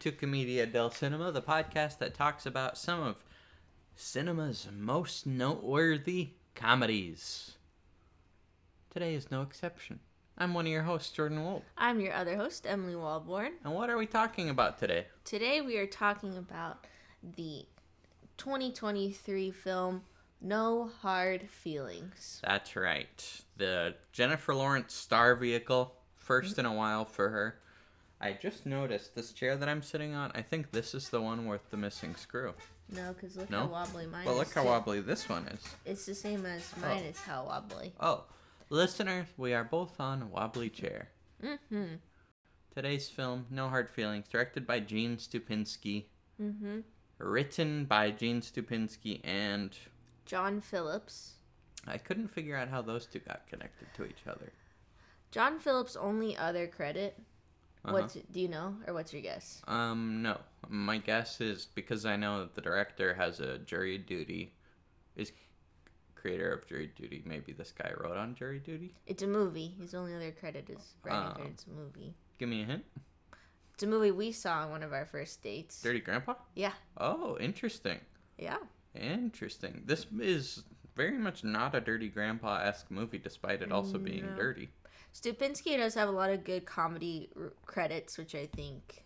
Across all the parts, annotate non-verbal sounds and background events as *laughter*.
To Comedia del Cinema, the podcast that talks about some of cinema's most noteworthy comedies. Today is no exception. I'm one of your hosts, Jordan Wolf. I'm your other host, Emily Walborn. And what are we talking about today? Today we are talking about the 2023 film No Hard Feelings. That's right. The Jennifer Lawrence star vehicle, 1st mm-hmm. in a while for her. I just noticed this chair that I'm sitting on. I think this is the one with the missing screw. No, because look No? how wobbly mine But is. Well, look how too. wobbly this one is. It's the same as mine Oh. is how wobbly. Oh, listeners, we are both on a wobbly chair. Mm-hmm. Today's film, No Hard Feelings, directed by Gene Stupinski, Mm-hmm. written by Gene Stupinski, and John Phillips. I couldn't figure out how those two got connected to each other. John Phillips' only other credit. Uh-huh. What's do you know, or what's your guess? Um, no. My guess is because I know that the director has a jury duty, is creator of jury duty. Maybe this guy wrote on jury duty. It's a movie. His only other credit is writing Oh. credit's a movie. Give me a hint. It's a movie we saw on one of our first dates. Dirty Grandpa. Yeah. Oh, interesting. Yeah. Interesting. This is very much not a Dirty Grandpa esque movie, despite it also being No. dirty. Stupinski does have a lot of good comedy r- credits, which I think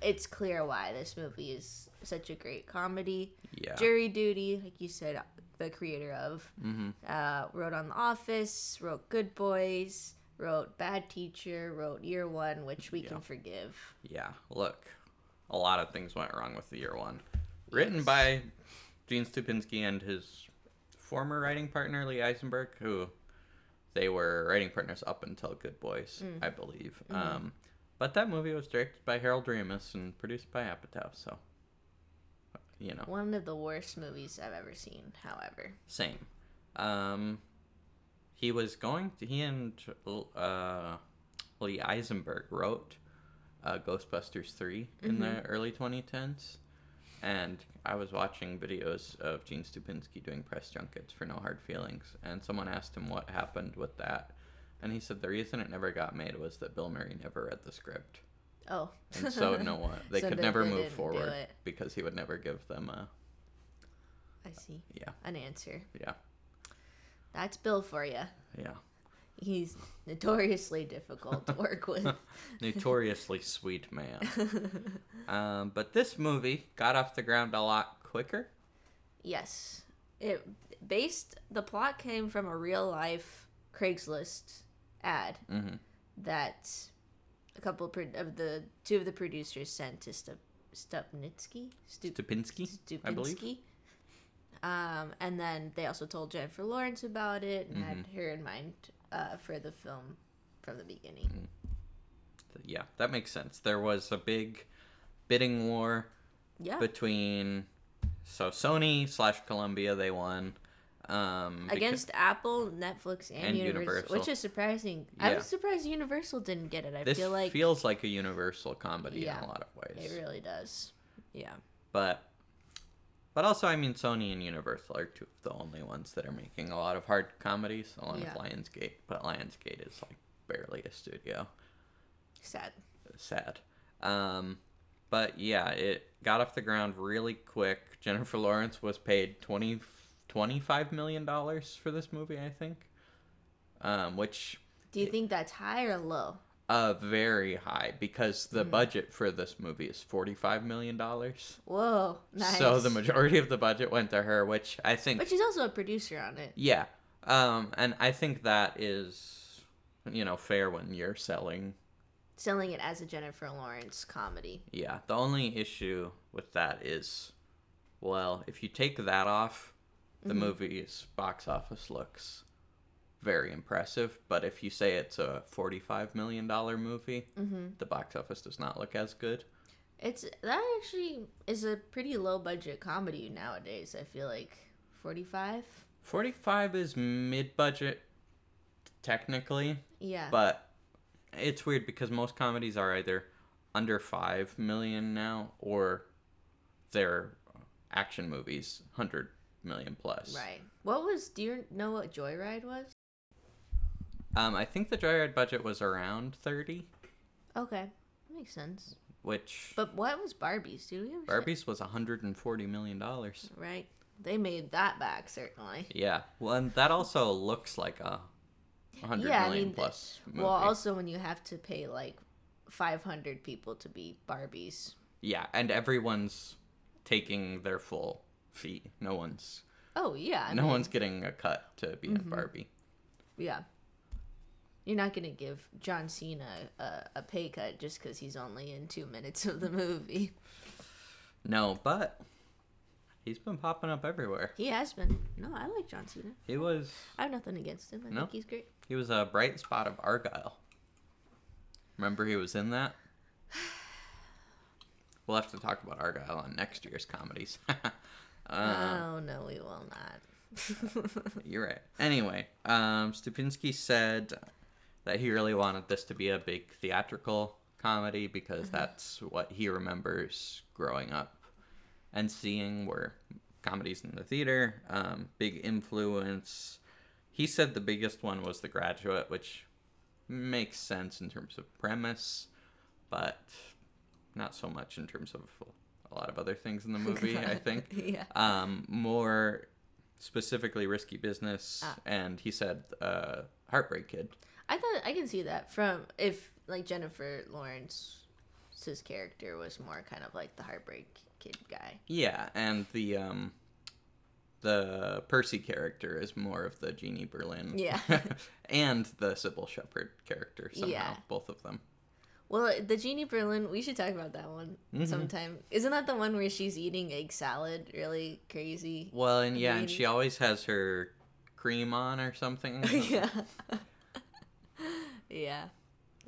it's clear why this movie is such a great comedy. Yeah. Jury Duty, like you said, the creator of, mm-hmm. uh, wrote On the Office, wrote Good Boys, wrote Bad Teacher, wrote Year One, which we Yeah. can forgive. Yeah. Look, a lot of things went wrong with the year one. Written Yes. by Gene Stupinski and his former writing partner Lee Eisenberg, who they were writing partners up until Good Boys, Mm. I believe. Mhm. Um, but that movie was directed by Harold Ramis and produced by Apatow, so you know, One of the worst movies I've ever seen, however. same. Um, he was going to, he and uh, Lee Eisenberg wrote uh, Ghostbusters 3 in the early 2010s. And I was watching videos of Gene Stupinski doing press junkets for No Hard Feelings. And someone asked him what happened with that. And he said the reason it never got made was that Bill Murray never read the script. Oh. And so, no *laughs* one, they So could they- never they move forward because he would never give them a, I see. yeah, An answer. yeah, That's Bill for you. yeah. He's notoriously difficult to work with. *laughs* Notoriously sweet man. *laughs* Um, but this movie got off the ground a lot quicker. yes. It based the plot came from a real life Craigslist ad hmm that a couple of, pro- of the two of the producers sent to Stup Stupnitsky Stup Stupinski, I believe. Um, and then they also told Jennifer Lawrence about it and had Mm-hmm. her in mind uh, for the film from the beginning. Yeah, that makes sense. There was a big bidding war Yeah. between so Sony slash Columbia. They won um, against Apple, Netflix, and, And Universal, Universal. which is surprising. I Yeah. was surprised Universal didn't get it. I This feel like feels like a Universal comedy Yeah. in a lot of ways. it really does. Yeah, but but also I mean Sony and Universal are two of the only ones that are making a lot of hard comedies along Yeah. with Lionsgate, but Lionsgate is like barely a studio. sad. Sad. Um but yeah, it got off the ground really quick. Jennifer Lawrence was paid 20 25 million dollars for this movie, I think. Um which Do you think that's high or low? Uh very high because the budget for this movie is 45 million dollars. Whoa, nice. So the majority of the budget went to her, which I think but she's also a producer on it. yeah. Um and I think that is you know fair when you're selling. Selling it as a Jennifer Lawrence comedy. Yeah. The only issue with that is well, if you take that off, the movie's box office looks very impressive, but if you say it's a 45 million dollar movie, Mm-hmm. the box office does not look as good. It's that actually is a pretty low budget comedy nowadays. I feel like forty five. 45 is mid-budget technically, Yeah. but it's weird because most comedies are either under 5 million now or they're action movies 100 million plus. right. What was? Do you know what Joyride was? Um I think the Joyride budget was around 30. Okay, makes sense. which But what was Barbie's? Do we ever say- Barbie's was 140 million dollars. Right. They made that back certainly. Yeah, well, and that also looks like a 100 yeah, million I mean, plus movie. well, also when you have to pay like 500 people to be Barbies. yeah, and everyone's taking their full fee. No one's Oh yeah, I no mean, Mm-hmm. one's getting a cut to be a Barbie. yeah. You're not gonna give John Cena a, a pay cut just because he's only in two minutes of the movie. No, but he's been popping up everywhere. He has been. No, I like John Cena. He was I have nothing against him. I No? think he's great. he was a bright spot of Argylle. Remember he was in that? *sighs* We'll have to talk about Argylle on next year's comedies. *laughs* uh, oh no, we will not. *laughs* You're right. Anyway, um, Stupinski said that he really wanted this to be a big theatrical comedy because that's what he remembers growing up and seeing were comedies in the theater. Um, big influence. He said the biggest one was The Graduate, which makes sense in terms of premise, but not so much in terms of a lot of other things in the *laughs* movie, I think *laughs* yeah. um, more specifically risky business Ah. and he said uh, heartbreak kid I thought I can see that from if like Jennifer Lawrence's character was more kind of like the heartbreak kid guy. yeah and the um the percy character is more of the jeannie berlin Yeah. *laughs* and the Cybill Shepherd character somehow Yeah. both of them Well, the Jeannie Berlin, we should talk about that one Mhm. sometime. Isn't that the one where she's eating egg salad really crazy? well and yeah and she always has her cream on or something *laughs* yeah. *laughs* yeah.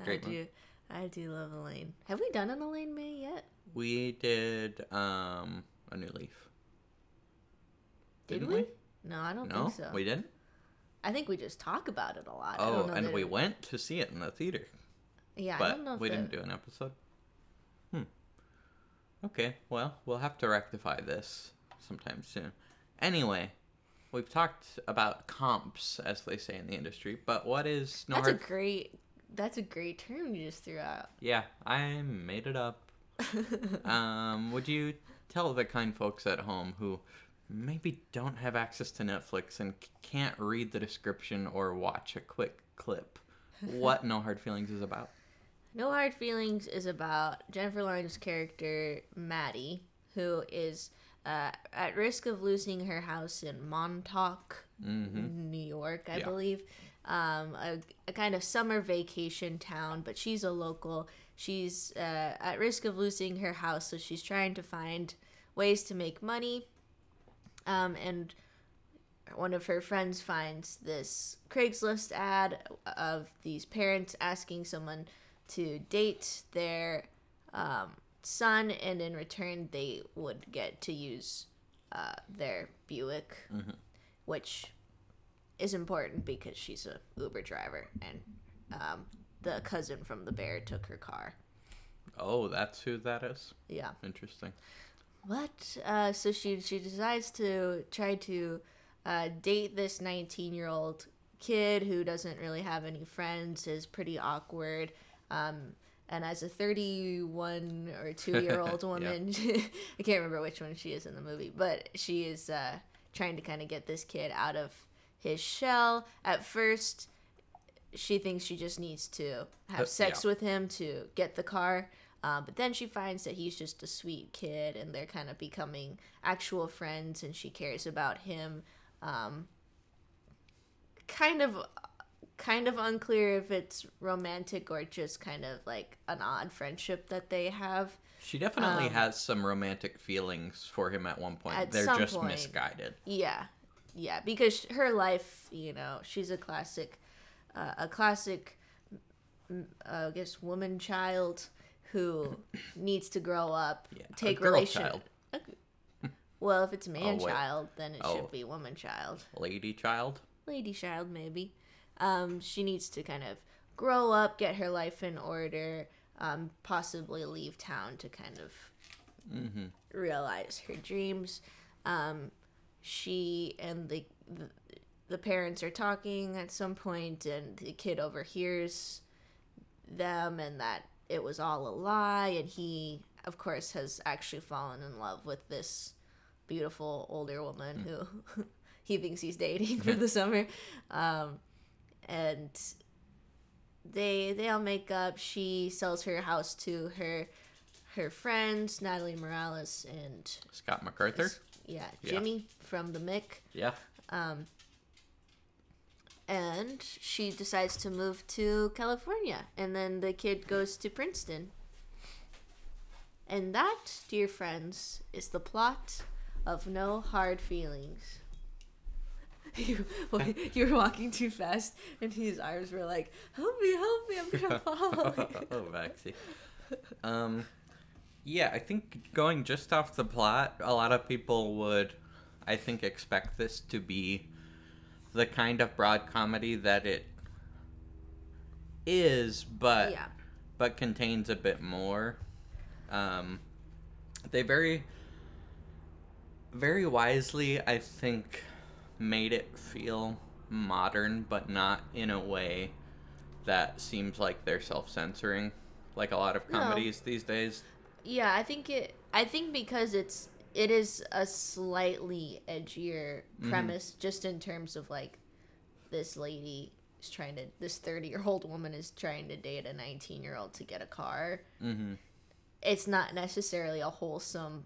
Great I one. do. I do love Elaine. Have we done an Elaine May yet? we did um a new leaf Did Didn't we? No, I don't no think so. we didn't I think we just talk about it a lot. I oh don't know and we it- went to see it in the theater Yeah, I but don't know if we the- didn't do an episode. Hmm. Okay, well, we'll have to rectify this sometime soon. Anyway, we've talked about comps, as they say in the industry, but what is no That's hard? a great. That's a great term you just threw out. yeah, I made it up. *laughs* Um, would you tell the kind folks at home who maybe don't have access to Netflix and c- can't read the description or watch a quick clip what *laughs* No Hard Feelings is about? No Hard Feelings is about Jennifer Lawrence's character, Maddie, who is uh, at risk of losing her house in Montauk, Mm-hmm. New York, I Yeah. believe. Um, a, a kind of summer vacation town, but she's a local. She's uh, at risk of losing her house, so she's trying to find ways to make money. Um, and one of her friends finds this Craigslist ad of these parents asking someone to date their um, son, and in return, they would get to use uh, their Buick, which is important because she's a Uber driver, and um, the cousin from the bear took her car. Oh, that's who that is? Yeah. Interesting. What? Uh, so she she decides to try to uh, date this 19 year old kid who doesn't really have any friends, is pretty awkward. Um, and as a 31 or 2 year old woman, *laughs* I can't remember which one she is in the movie, but she is uh, trying to kind of get this kid out of his shell. At first, she thinks she just needs to Uh, have sex yeah. with him to get the car. Uh, but then she finds that he's just a sweet kid and they're kind of becoming actual friends and she cares about him. Um, kind of kind of unclear if it's romantic or just kind of like an odd friendship that they have. She definitely Um, has some romantic feelings for him at one point. At They're just point. misguided. Yeah, yeah, because her life, you know, she's a classic, uh, a classic, uh, I guess, woman child who *coughs* needs to grow up, Yeah, a take girl relation. child. Well, if it's *laughs* man wait. child, then it Oh. should be woman child, Lady child. lady child, maybe. Um, she needs to kind of grow up, get her life in order, um, possibly leave town to kind of Mm-hmm. realize her dreams. Um, she and the, the the parents are talking at some point, and the kid overhears them, and that it was all a lie and he of course has actually fallen in love with this beautiful older woman who *laughs* he thinks he's dating for the *laughs* summer um, and they they all make up she sells her house to her her friends natalie morales and Scott MacArthur. yeah Yeah. jimmy from the mick Yeah. Um, and she decides to move to California, and then the kid goes to Princeton. And that, dear friends, is the plot of No Hard Feelings. *laughs* You, you were walking too fast, and his arms were like, "Help me, help me! I'm gonna *laughs* fall." *laughs* oh, Maxie. Um, yeah, I think going just off the plot, a lot of people would, I think, expect this to be the kind of broad comedy that it is, but yeah, but contains a bit more. Um, they very, very wisely, I think, made it feel modern, but not in a way that seems like they're self-censoring, like a lot of No. comedies these days. yeah. I think it. I think because it's it is a slightly edgier premise, just in terms of like this lady is trying to this 30 year old woman is trying to date a 19 year old to get a car Mm-hmm. it's not necessarily a wholesome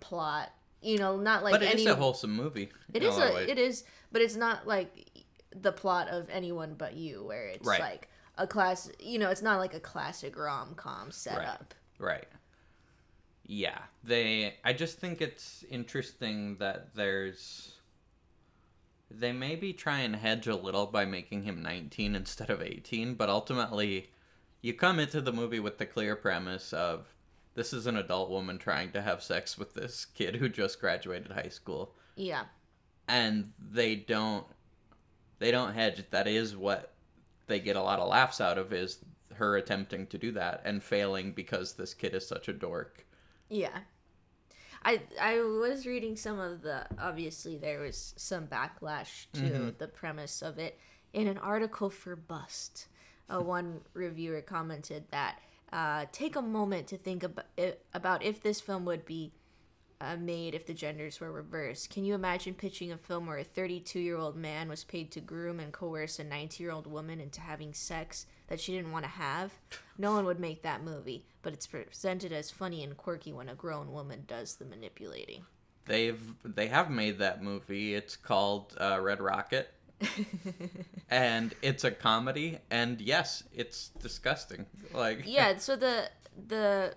plot you know not like but it is any a wholesome movie. It is in is lot of a it is but it's not like the plot of anyone but you where it's Right. like a class you know it's not like a classic rom-com setup Right. Yeah. They I just think it's interesting that there's they maybe try and hedge a little by making him 19 instead of 18, but ultimately you come into the movie with the clear premise of this is an adult woman trying to have sex with this kid who just graduated high school yeah and they don't they don't hedge that is what they get a lot of laughs out of is her attempting to do that and failing because this kid is such a dork Yeah. I I was reading some of the obviously there was some backlash to Mhm. the premise of it in an article for Bust. Uh, one reviewer commented that uh, take a moment to think about about if this film would be uh, made if the genders were reversed. Can you imagine pitching a film where a 32 year old man was paid to groom and coerce a 90 year old woman into having sex that she didn't want to have? No one would make that movie, but it's presented as funny and quirky when a grown woman does the manipulating. they've they have made that movie it's called uh, red rocket *laughs* and it's a comedy and yes it's disgusting like *laughs* yeah, so the the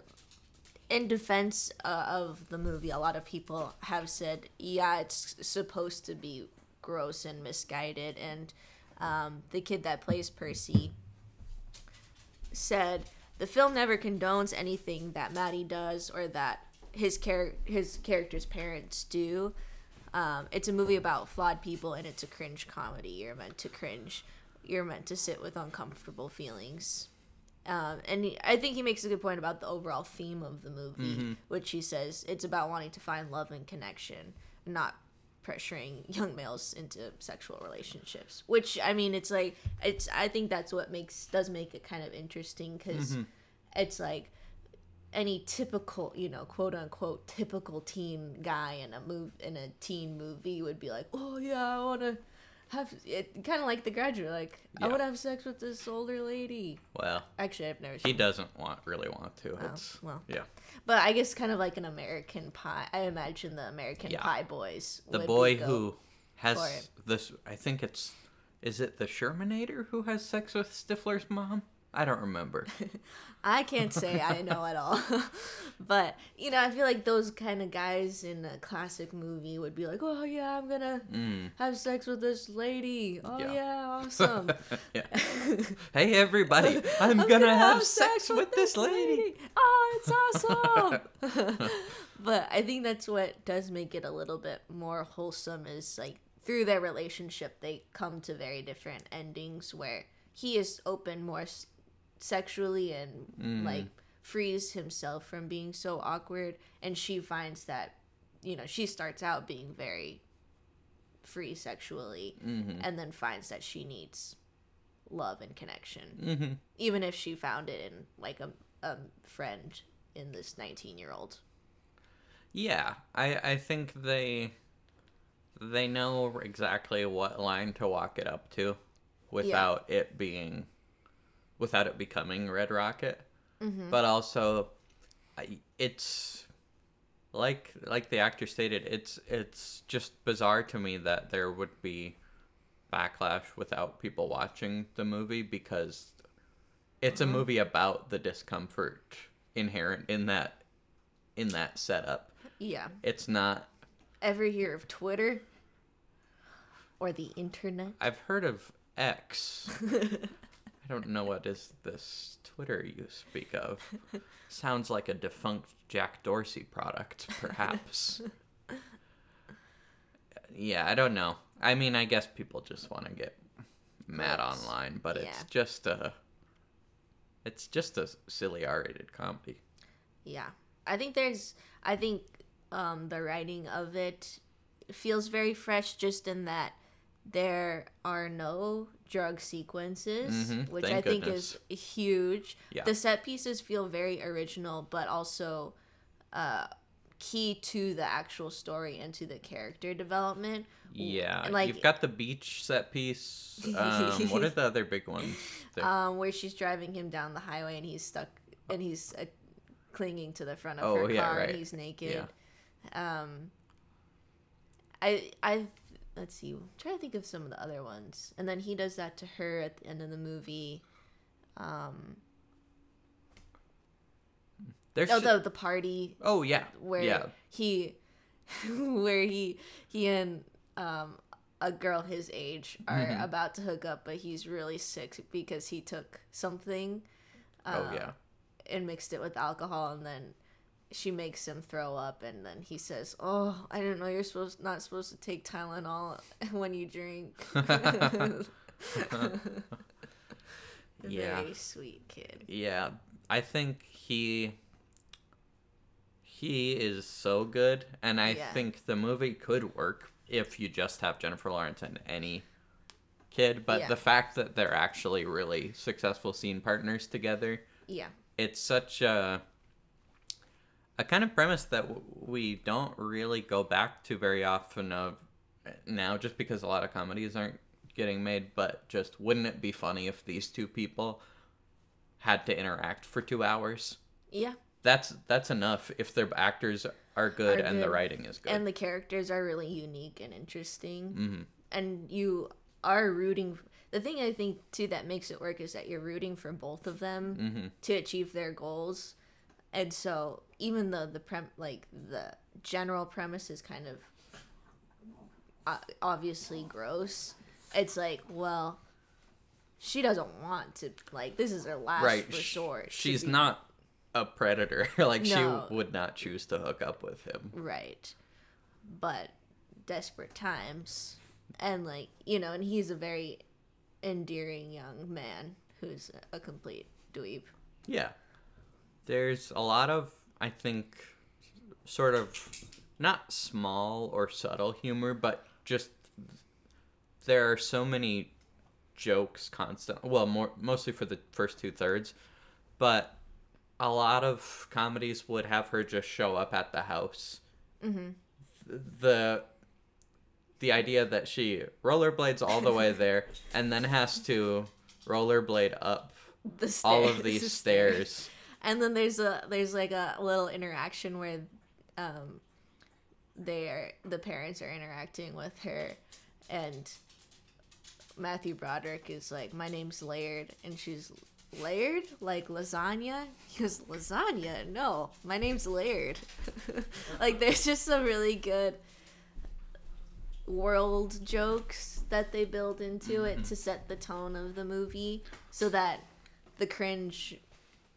in defense uh, of the movie, a lot of people have said, yeah, it's supposed to be gross and misguided, and um, the kid that plays Percy said the film never condones anything that Maddie does or that his char- his character's parents do. Um, it's a movie about flawed people, and it's a cringe comedy. You're meant to cringe. You're meant to sit with uncomfortable feelings. Um, and he, I think he makes a good point about the overall theme of the movie, which he says it's about wanting to find love and connection, not pressuring *laughs* young males into sexual relationships. Which I mean, it's like it's. I think that's what makes does make it kind of interesting because it's like any typical, you know, quote unquote typical teen guy in a move in a teen movie would be like, oh yeah, I want to have it, kind of like The Graduate, like I Yeah. want to have sex with this older lady. well Actually, I've never he doesn't want really want to Oh, it's well, yeah but I guess kind of like an American Pie. I imagine the American Yeah. Pie boys. the would boy who has this i think it's is it the Sherminator who has sex with stifler's mom i don't remember *laughs* I can't say I know at all, *laughs* but you know, I feel like those kind of guys in a classic movie would be like, "Oh yeah, I'm gonna mm. have sex with this lady. Oh Yeah. yeah, *laughs* awesome." yeah. hey everybody i'm, gonna, have, sex, with this lady, Oh, it's awesome. but I think that's what does make it a little bit more wholesome is like through their relationship they come to very different endings where he is open more sexually and Mm. like frees himself from being so awkward and she finds that you know she starts out being very free sexually Mhm. and then finds that she needs love and connection, Mm-hmm. even if she found it in like a, a friend in this 19 year old. Yeah, I I think they they know exactly what line to walk it up to without it being without it becoming Red Rocket. Mm-hmm. But also I, it's like like the actor stated it's it's just bizarre to me that there would be backlash without people watching the movie because it's a movie about the discomfort inherent in that in that setup. Yeah. It's not. Ever hear of Twitter or the internet? I've heard of X. *laughs* I don't know what is this Twitter you speak of. *laughs* Sounds like a defunct Jack Dorsey product, perhaps. *laughs* yeah, I don't know. I mean, I guess people just want to get mad online, but it's Yeah. just a. It's just a silly R-rated comedy. Yeah. I think there's I think um the writing of it feels very fresh just in that there are no drug sequences, Mhm, which thank I think is huge. Yeah. The set pieces feel very original but also uh key to the actual story and to the character development. Yeah, like- you've got the beach set piece. Um, what are *laughs* the other big ones? Um where she's driving him down the highway and he's stuck and he's uh, clinging to the front of Oh, her yeah, car right. and he's naked. Um, I I let's see, I'm trying to think of some of the other ones, and then he does that to her at the end of the movie. Um, There's oh, the the party oh yeah, where yeah, he *laughs* where he he and um a girl his age are Mhm. about to hook up, but he's really sick because he took something. oh uh, yeah. and mixed it with alcohol and then she makes him throw up and then he says oh i didn't know you're supposed not supposed to take tylenol *laughs* when you drink *laughs* *laughs* Yeah. very sweet kid Yeah, I think he he is so good, and I Yeah. think the movie could work if you just have Jennifer Lawrence and any kid. But Yeah. the fact that they're actually really successful scene partners together, yeah it's such a a kind of premise that w- we don't really go back to very often of now just because a lot of comedies aren't getting made but just wouldn't it be funny if these two people had to interact for 2 hours? Yeah. That's that's enough if their actors are good Are and the writing is good. And the characters are really unique and interesting. Hmm and you are rooting the thing i think too that makes it work is that you're rooting for both of them hmm to achieve their goals. And so even though the prem like the general premise is kind of uh, obviously gross it's like well she doesn't want to like this is her last right resort she's be- not a predator *laughs* like No. she would not choose to hook up with him right but desperate times and like you know and he's a very endearing young man who's a complete dweeb Yeah. There's a lot of, I think, sort of not small or subtle humor, but just there are so many jokes constant. Well, more mostly for the first two thirds, but a lot of comedies would have her just show up at the house. mm-hmm. The the idea that she rollerblades all the way there and then has to rollerblade up *laughs* the all of these stairs. And then there's a there's like a little interaction where um they are the parents are interacting with her and matthew broderick is like my name's laird. And she's laird? Like lasagna? He goes lasagna? No my name's laird. *laughs* Like there's just some really good world jokes that they build into it to set the tone of the movie so that the cringe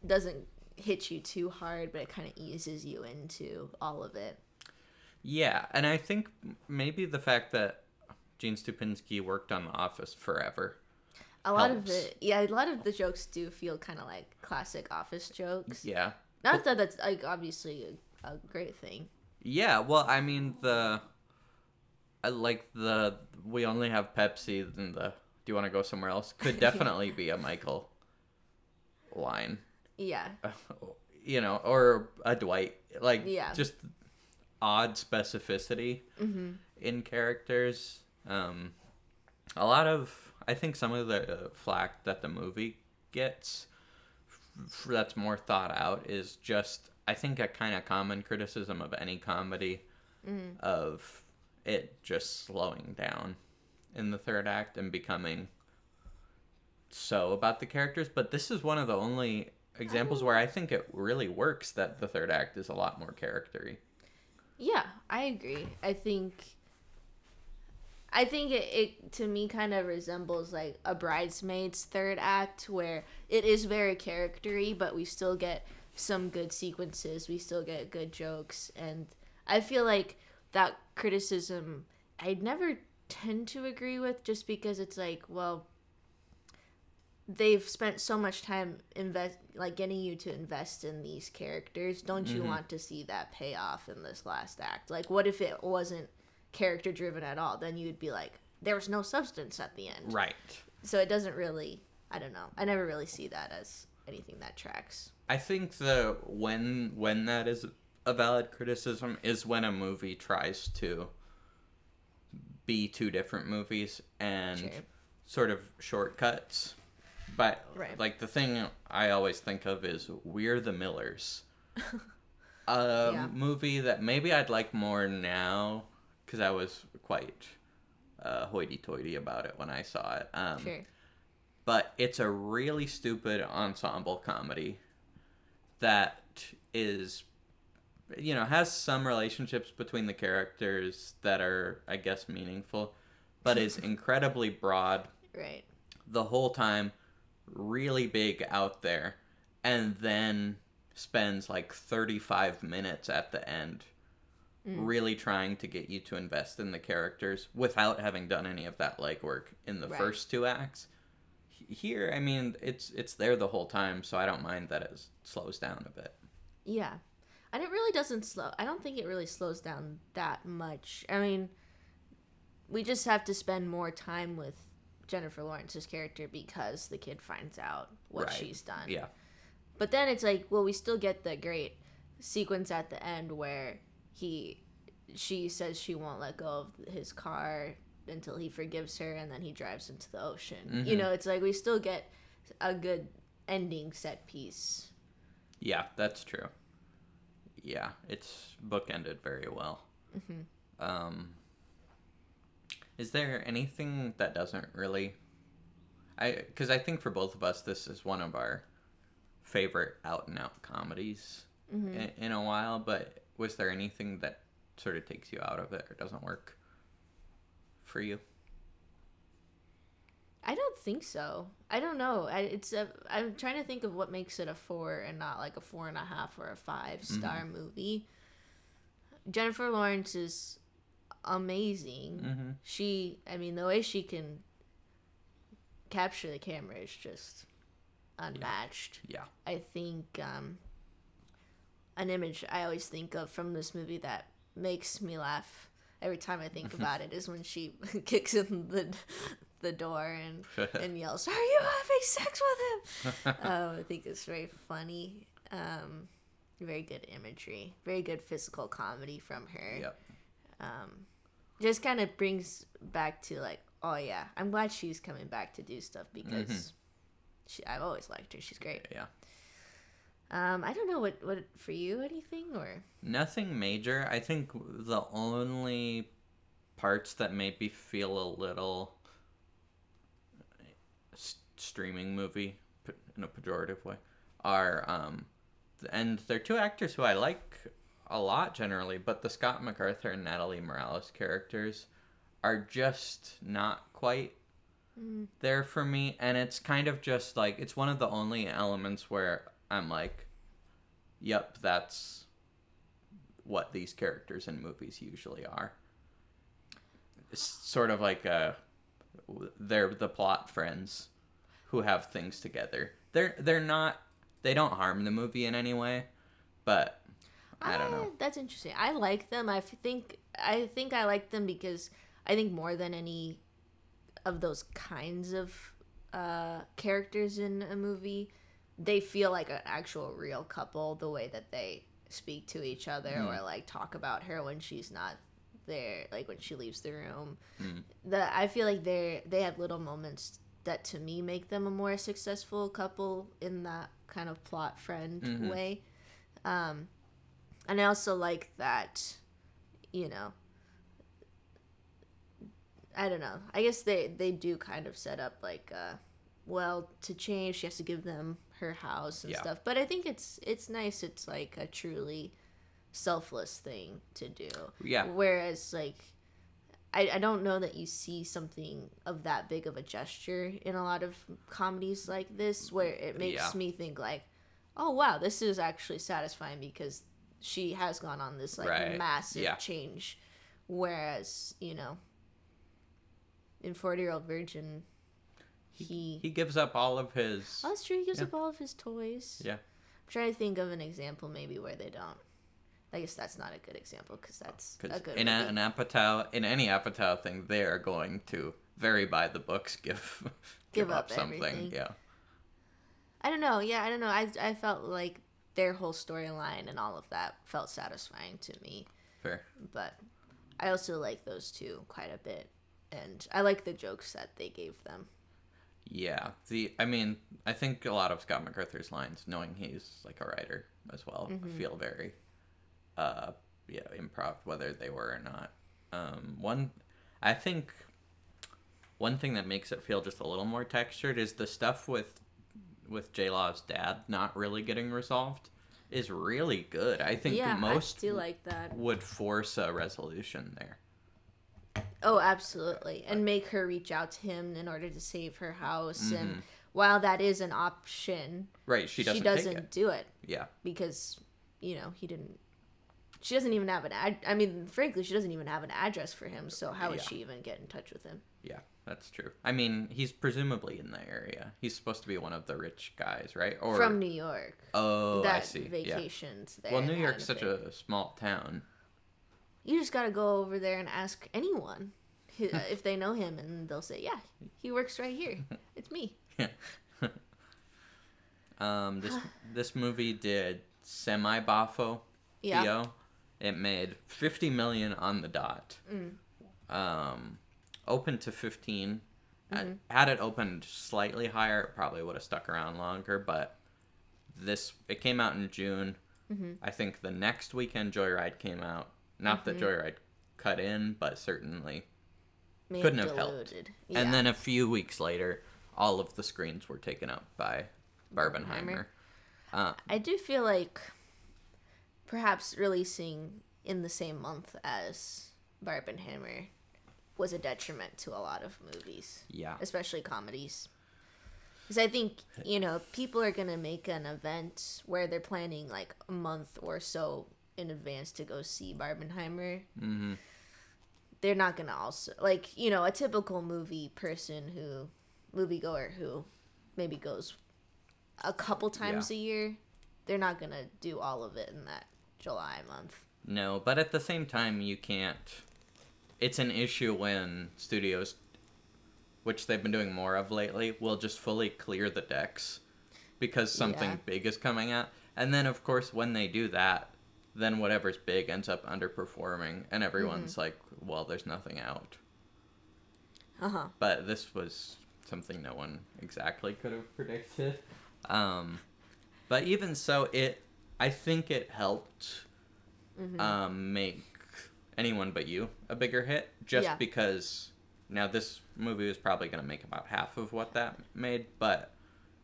doesn't hit you too hard, but it kind of eases you into all of it. Yeah, and I think maybe the fact that Gene Stupinski worked on The Office forever. A lot Helps. of the yeah, a lot of the jokes do feel kind of like classic office jokes. Yeah. Not that that's like obviously a, a great thing. Yeah, well, I mean the I like the we only have Pepsi and the do you want to go somewhere else?" could *laughs* definitely be a Michael line. Yeah. *laughs* you know, or a Dwight. Like Yeah. just odd specificity Mm-hmm. in characters. Um, a lot of I think some of the flack that the movie gets f- that's more thought out is just I think a kind of common criticism of any comedy of it just slowing down in the third act and becoming so about the characters but this is one of the only examples where I think it really works that the third act is a lot more charactery. Yeah, I agree. I think I think it, it to me kind of resembles like a bridesmaids third act where it is very charactery but we still get some good sequences, we still get good jokes and I feel like that criticism I'd never tend to agree with just because it's like, well, they've spent so much time invest like getting you to invest in these characters. Don't you mm-hmm. want to see that payoff in this last act? Like what if it wasn't character driven at all? Then you'd be like there was no substance at the end. Right. so it doesn't really i don't know. I never really see that as anything that tracks. I think the when when that is a valid criticism is when a movie tries to be two different movies and Sure. sort of shortcuts. But Right. like the thing I always think of is We're the Millers. *laughs* a Yeah. movie that maybe I'd like more now because I was quite uh, hoity-toity about it when I saw it. Um, sure but it's a really stupid ensemble comedy that is you know has some relationships between the characters that are i guess meaningful but is *laughs* incredibly broad right the whole time really big out there and then spends like 35 minutes at the end mm. really trying to get you to invest in the characters without having done any of that legwork in the Right. first two acts here i mean it's it's there the whole time so i don't mind that it slows down a bit Yeah. And it really doesn't slow. I don't think it really slows down that much. I mean, we just have to spend more time with Jennifer Lawrence's character because the kid finds out what Right. she's done. yeah But then it's like, well, we still get the great sequence at the end where he she says she won't let go of his car until he forgives her and then he drives into the ocean. You Mhm. know, it's like we still get a good ending set piece. yeah that's true yeah it's bookended very well Mhm. um is there anything that doesn't really i because i think for both of us this is one of our favorite out and out comedies Mhm. in, in a while but was there anything that sort of takes you out of it or doesn't work for you I don't think so. I don't know. I, it's a. I'm trying to think of what makes it a four and not like a four and a half or a five star movie. Jennifer Lawrence is amazing. mm-hmm. She, I mean, the way she can capture the camera is just unmatched. yeah I think um, an image I always think of from this movie that makes me laugh every time I think *laughs* about it is when she *laughs* kicks in the the door and *laughs* and yells, "Are you having sex with him?" um, I think it's very funny. Um, very good imagery, very good physical comedy from her. yep Um, just kind of brings back to like, oh yeah, I'm glad she's coming back to do stuff because Mhm. she, I've always liked her. She's great. yeah Um, I don't know what what for you anything or Nothing major. I think the only parts that made me feel a little s- streaming movie in a pejorative way are um and they're two actors who I like a lot generally, but the Scott MacArthur and Natalie Morales characters are just not quite mm-hmm. there for me and it's kind of just like it's one of the only elements where I'm like yep, that's what these characters in movies usually are. It's sort of like a, they're the plot friends who have things together. They're they're not they don't harm the movie in any way, but I don't know. That's interesting. I like them. I think I think I like them because I think more than any of those kinds of uh, characters in a movie, they feel like an actual real couple. The way that they speak to each other Mm. or like talk about her when she's not there, like when she leaves the room. Mm. The I feel like they they have little moments that to me make them a more successful couple in that kind of plot friend Mhm. way. Um, and I also like that, you know. I don't know. I guess they they do kind of set up like, uh, well, to change, she has to give them her house and Yeah. stuff. But I think it's it's nice. It's like a truly selfless thing to do. Yeah. Whereas like. I, I don't know that you see something of that big of a gesture in a lot of comedies like this where it makes Yeah. me think like oh wow this is actually satisfying because she has gone on this like Right. massive Yeah. change whereas you know in 40 year old virgin he, He gives up all of his. oh that's true he gives yeah. up all of his toys Yeah. i'm trying to think of an example maybe where they don't i guess that's not a good example because that's a good in a, an Apatow, in any Apatow thing, they are going to very by the books *laughs* give give, Give up, up something. everything. Yeah. I don't know. Yeah, I don't know. I I felt like their whole storyline and all of that felt satisfying to me. Fair. But I also like those two quite a bit, and I like the jokes that they gave them. Yeah. The I mean, I think a lot of Scott MacArthur's lines, knowing he's like a writer as well, Mm-hmm. feel very uh yeah, improv whether they were or not. Um one I think one thing that makes it feel just a little more textured is the stuff with with J Law's dad not really getting resolved is really good. I think yeah, most I like that. would force a resolution there. Oh, absolutely, and make her reach out to him in order to save her house. And Mm-hmm. while that is an option, Right, she doesn't, she doesn't it. do it Yeah. because you know he didn't. She doesn't even have an ad. I mean, frankly, she doesn't even have an address for him. So how would she even get in touch with him? Yeah, that's true. I mean, he's presumably in the area. He's supposed to be one of the rich guys, right? Or From New York. oh, that I see. Yeah. vacations there. Well, New York's such a small town. You just gotta go over there and ask anyone *laughs* if they know him, and they'll say, "Yeah, he works right here. *laughs* It's me." Yeah. *laughs* Um, this *sighs* this movie did semi boffo. Yeah. It made fifty million on the dot. Mm. Um, opened to 15 Had- Mm-hmm. Had it opened slightly higher, it probably would have stuck around longer. But this it came out in June. Mm-hmm. I think the next weekend Joyride came out. Not that Mm-hmm. Joyride cut in, but certainly. May Couldn't have helped. Yeah. And then a few weeks later, all of the screens were taken up by Barbenheimer. Uh, I do feel like perhaps releasing in the same month as Barbenheimer was a detriment to a lot of movies, yeah. especially comedies. Because I think, you know, people are going to make an event where they're planning like a month or so in advance to go see Barbenheimer. hmm They're not going to also, like, you know, a typical movie person who, moviegoer who maybe goes a couple times a year, they're not going to do all of it in that July month. No, but at the same time, you can't. It's an issue when studios, which they've been doing more of lately, will just fully clear the decks because something Yeah. big is coming out. And then, of course, when they do that, then whatever's big ends up underperforming, and everyone's Mm-hmm. like, well, there's nothing out. Uh huh. But this was something no one exactly could have predicted. Um, but even so, it I think it helped Mm-hmm. um, make anyone but you a bigger hit, just Yeah. because now this movie was probably going to make about half of what that made, but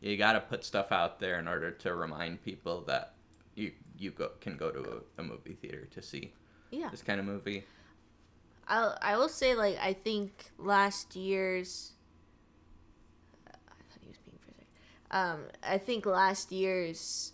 you got to put stuff out there in order to remind people that you you go, can go to a, a movie theater to see Yeah. this kind of movie. I'll, I will say, like, I think last year's. I thought he was being for. Um, I think last year's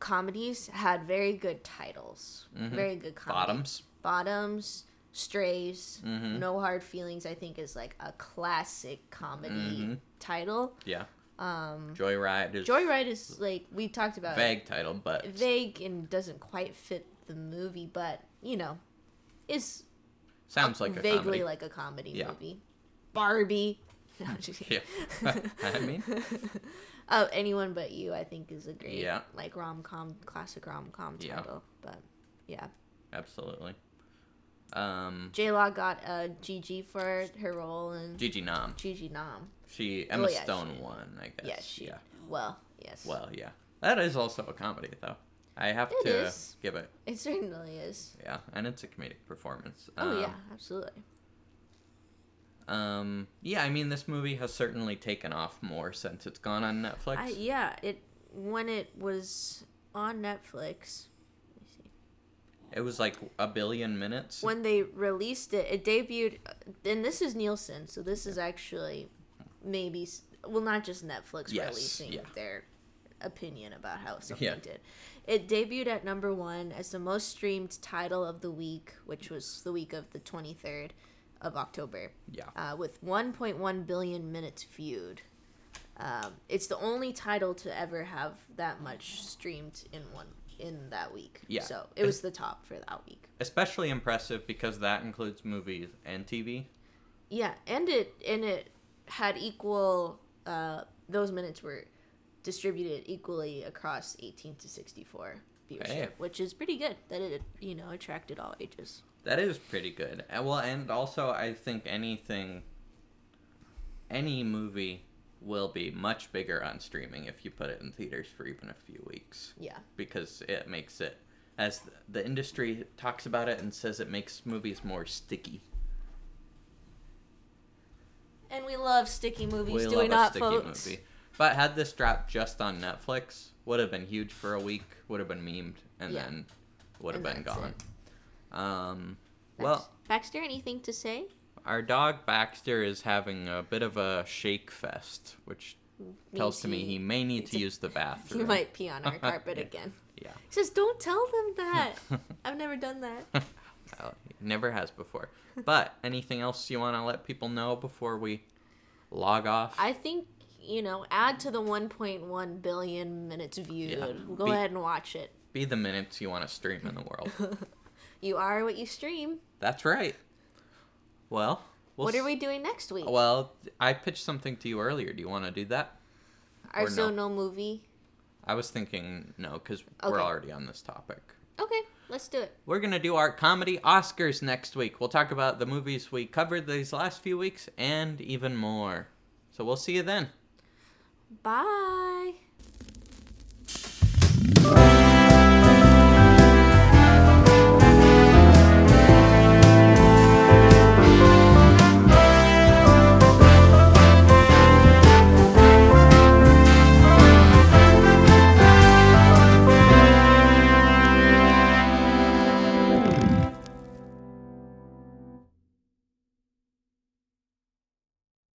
comedies had very good titles. Mhm. Very good comedy. Bottoms. Bottoms, Strays, Mhm. No Hard Feelings, I think is like a classic comedy Mhm. title. Yeah. Um, Joyride is Joyride is like, we talked about it. vague title, but vague and doesn't quite fit the movie, but, you know, is sounds like a vaguely comedy. like a comedy Yeah. movie. Barbie. *laughs* No, Yeah. *laughs* I mean, *laughs* oh, anyone but you, I think, is a great Yeah. like rom com, classic rom com Yeah. title. But yeah, absolutely. Um, J Law got a GG for her role in Gigi Nam. Gigi Nam. She Emma yeah, Stone she- won, I guess. Yes, she. yeah. Well, yes. Well, yeah. That is also a comedy, though. I have It to is. give it. it certainly is. Yeah, and it's a comedic performance. Oh Um, yeah, absolutely. Um. Yeah, I mean, this movie has certainly taken off more since it's gone on Netflix. I yeah, it when it was on Netflix. Let me see. It was like a billion minutes. When they released it, it debuted, and this is Nielsen, so this is actually maybe well, not just Netflix Yes, releasing yeah. their opinion about how something Yeah. did. It debuted at number one as the most streamed title of the week, which was the week of the twenty third of October. yeah. uh, with 1.1 billion minutes viewed. Um, it's the only title to ever have that much streamed in one in that week. Yeah. So it was the top for that week. Especially impressive because that includes movies and TV. Yeah, and it and it had equal. Uh, those minutes were distributed equally across 18 to 64 viewership, Hey. which is pretty good. That it you know attracted all ages. That is pretty good. Well, and also I think anything, any movie will be much bigger on streaming if you put it in theaters for even a few weeks Yeah. because it makes it, as the industry talks about it and says it makes movies more sticky. And we love sticky movies, we do we not, sticky folks? movie. But had this dropped just on Netflix, would have been huge for a week, would have been memed, and Yeah. then would have And been gone. it. Um, well, Baxter, anything to say? Our dog Baxter is having a bit of a shake fest, which tells to me he may need to use the *laughs* bathroom. He might pee on our carpet *laughs* Yeah. again. Yeah. He says, "Don't tell them that." *laughs* I've never done that. Well, never has before. But anything else you want to let people know before we log off? I think you know, add to the 1.1 billion minutes viewed. Yeah. Go Be- ahead and watch it. Be the minutes you want to stream in the world. You are what you stream. That's right. Well, we'll what are we doing next week? Well, I pitched something to you earlier. Do you want to do that? Our so no? no movie. I was thinking no, because we're already on this topic. Okay, let's do it. We're gonna do our comedy Oscars next week. We'll talk about the movies we covered these last few weeks and even more. So we'll see you then. Bye.